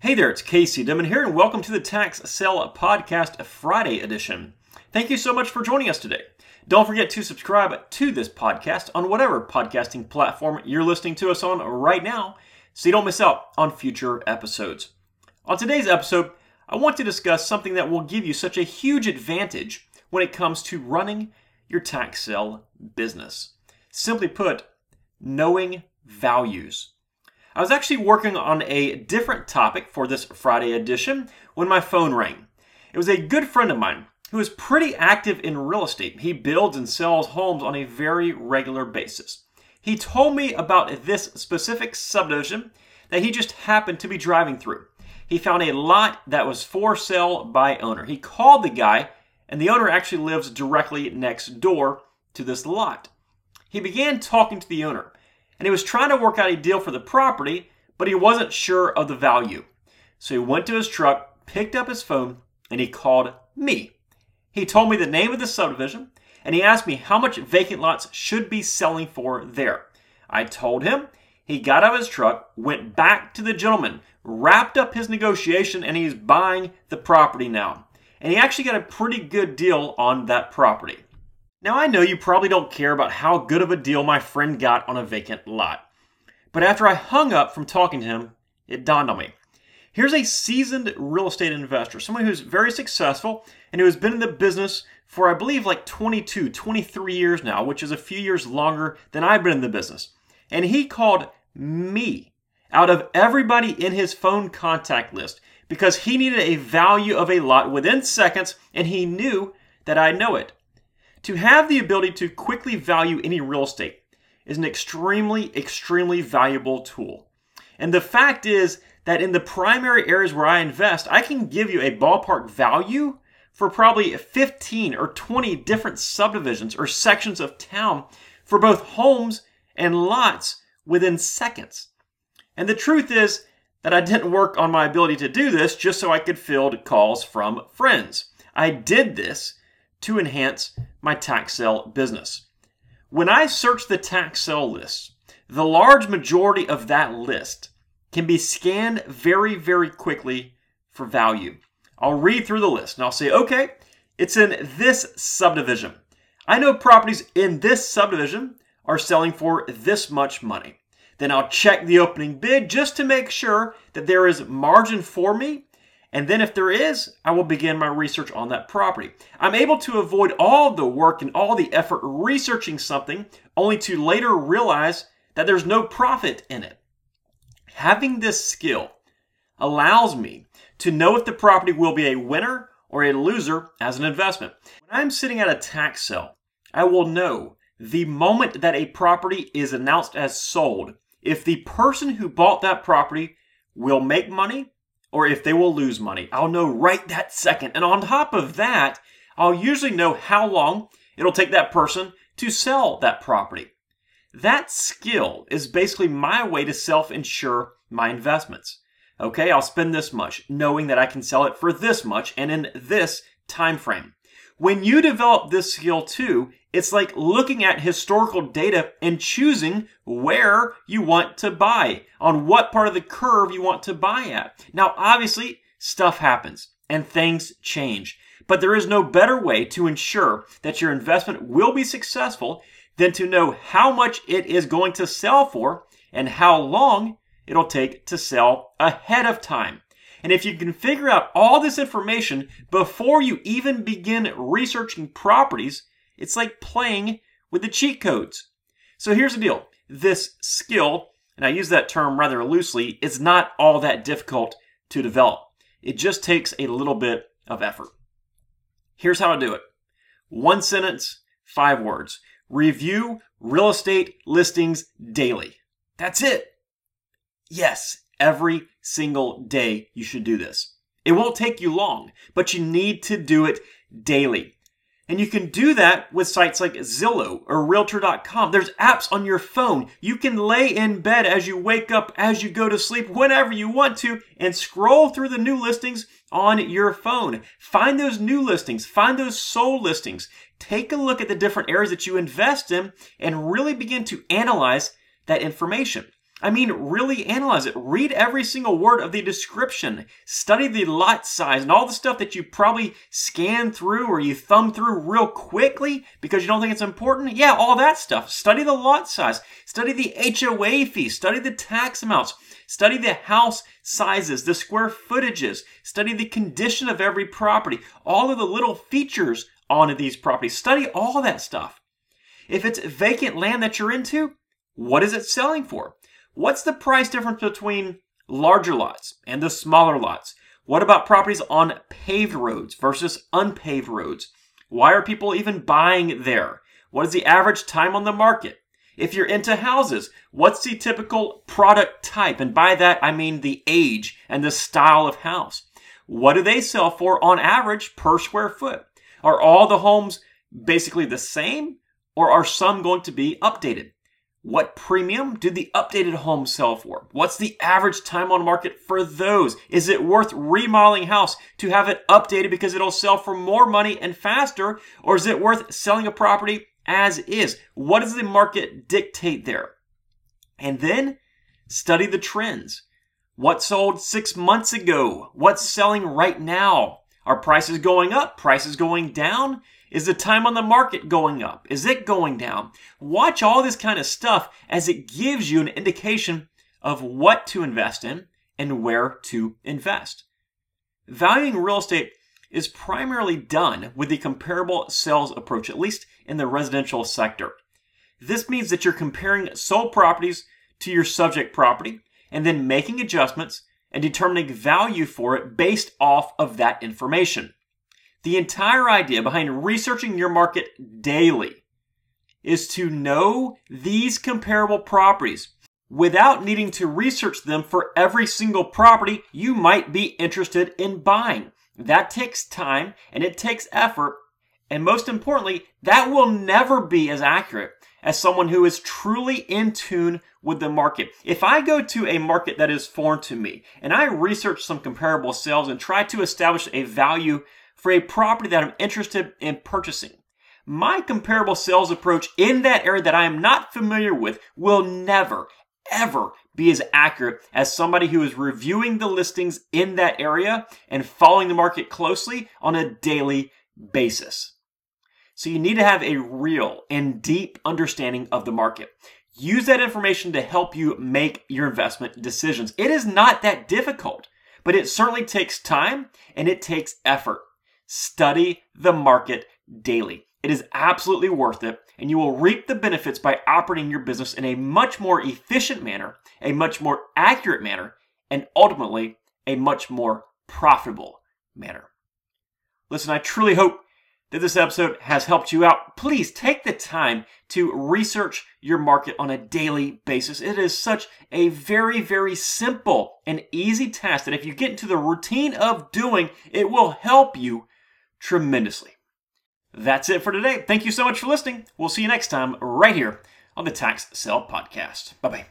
Hey there, it's Casey Dimon here, and welcome to the Tax Sale Podcast Friday edition. Thank you so much for joining us today. Don't forget to subscribe to this podcast on whatever podcasting platform you're listening to us on right now so you don't miss out on future episodes. On today's episode, I want to discuss something that will give you such a huge advantage when it comes to running your tax sale business. Simply put, knowing values. I was actually working on a different topic for this Friday edition when my phone rang. It was a good friend of mine who is pretty active in real estate. He builds and sells homes on a very regular basis. He told me about this specific subdivision that he just happened to be driving through. He found a lot that was for sale by owner. He called the guy, and the owner actually lives directly next door to this lot. He began talking to the owner and he was trying to work out a deal for the property, but he wasn't sure of the value. So he went to his truck, picked up his phone, and he called me. He told me the name of the subdivision, and he asked me how much vacant lots should be selling for there. I told him. He got out of his truck, went back to the gentleman, wrapped up his negotiation, and he's buying the property now. And he actually got a pretty good deal on that property. Now, I know you probably don't care about how good of a deal my friend got on a vacant lot. But after I hung up from talking to him, it dawned on me. Here's a seasoned real estate investor, someone who's very successful and who has been in the business for, I believe, like 22, 23 years now, which is a few years longer than I've been in the business. And he called me out of everybody in his phone contact list because he needed a value of a lot within seconds and he knew that I know it. To have the ability to quickly value any real estate is an extremely, extremely valuable tool. And the fact is that in the primary areas where I invest, I can give you a ballpark value for probably 15 or 20 different subdivisions or sections of town for both homes and lots within seconds. And the truth is that I didn't work on my ability to do this just so I could field calls from friends. I did this to enhance my tax sale business. When I search the tax sale list, the large majority of that list can be scanned very, very quickly for value. I'll read through the list and I'll say, okay, it's in this subdivision. I know properties in this subdivision are selling for this much money. Then I'll check the opening bid just to make sure that there is margin for me and then, if there is, I will begin my research on that property. I'm able to avoid all the work and all the effort researching something only to later realize that there's no profit in it. Having this skill allows me to know if the property will be a winner or a loser as an investment. When I'm sitting at a tax sale, I will know the moment that a property is announced as sold if the person who bought that property will make money or if they will lose money. I'll know right that second. And on top of that, I'll usually know how long it'll take that person to sell that property. That skill is basically my way to self insure my investments. Okay, I'll spend this much, knowing that I can sell it for this much and in this time frame. When you develop this skill too, it's like looking at historical data and choosing where you want to buy, on what part of the curve you want to buy at. Now, obviously, stuff happens and things change, but there is no better way to ensure that your investment will be successful than to know how much it is going to sell for and how long it'll take to sell ahead of time. And if you can figure out all this information before you even begin researching properties, it's like playing with the cheat codes. So here's the deal this skill, and I use that term rather loosely, is not all that difficult to develop. It just takes a little bit of effort. Here's how to do it one sentence, five words. Review real estate listings daily. That's it. Yes, every single day you should do this. It won't take you long, but you need to do it daily. And you can do that with sites like Zillow or Realtor.com. There's apps on your phone. You can lay in bed as you wake up, as you go to sleep, whenever you want to, and scroll through the new listings on your phone. Find those new listings, find those sold listings. Take a look at the different areas that you invest in and really begin to analyze that information. I mean, really analyze it. Read every single word of the description. Study the lot size and all the stuff that you probably scan through or you thumb through real quickly because you don't think it's important. Yeah, all that stuff. Study the lot size. Study the HOA fee. Study the tax amounts. Study the house sizes, the square footages. Study the condition of every property. All of the little features on these properties. Study all that stuff. If it's vacant land that you're into, what is it selling for? What's the price difference between larger lots and the smaller lots? What about properties on paved roads versus unpaved roads? Why are people even buying there? What is the average time on the market? If you're into houses, what's the typical product type? And by that, I mean the age and the style of house. What do they sell for on average per square foot? Are all the homes basically the same or are some going to be updated? What premium do the updated homes sell for? What's the average time on market for those? Is it worth remodeling house to have it updated because it'll sell for more money and faster? Or is it worth selling a property as is? What does the market dictate there? And then study the trends. What sold six months ago? What's selling right now? Are prices going up? Prices going down? Is the time on the market going up? Is it going down? Watch all this kind of stuff as it gives you an indication of what to invest in and where to invest. Valuing real estate is primarily done with the comparable sales approach, at least in the residential sector. This means that you're comparing sold properties to your subject property and then making adjustments and determining value for it based off of that information. The entire idea behind researching your market daily is to know these comparable properties without needing to research them for every single property you might be interested in buying. That takes time and it takes effort. And most importantly, that will never be as accurate as someone who is truly in tune with the market. If I go to a market that is foreign to me and I research some comparable sales and try to establish a value for a property that I'm interested in purchasing. My comparable sales approach in that area that I am not familiar with will never, ever be as accurate as somebody who is reviewing the listings in that area and following the market closely on a daily basis. So you need to have a real and deep understanding of the market. Use that information to help you make your investment decisions. It is not that difficult, but it certainly takes time and it takes effort. Study the market daily. It is absolutely worth it, and you will reap the benefits by operating your business in a much more efficient manner, a much more accurate manner, and ultimately a much more profitable manner. Listen, I truly hope that this episode has helped you out. Please take the time to research your market on a daily basis. It is such a very, very simple and easy task that if you get into the routine of doing, it will help you tremendously. That's it for today. Thank you so much for listening. We'll see you next time right here on the Tax Sale Podcast. Bye bye.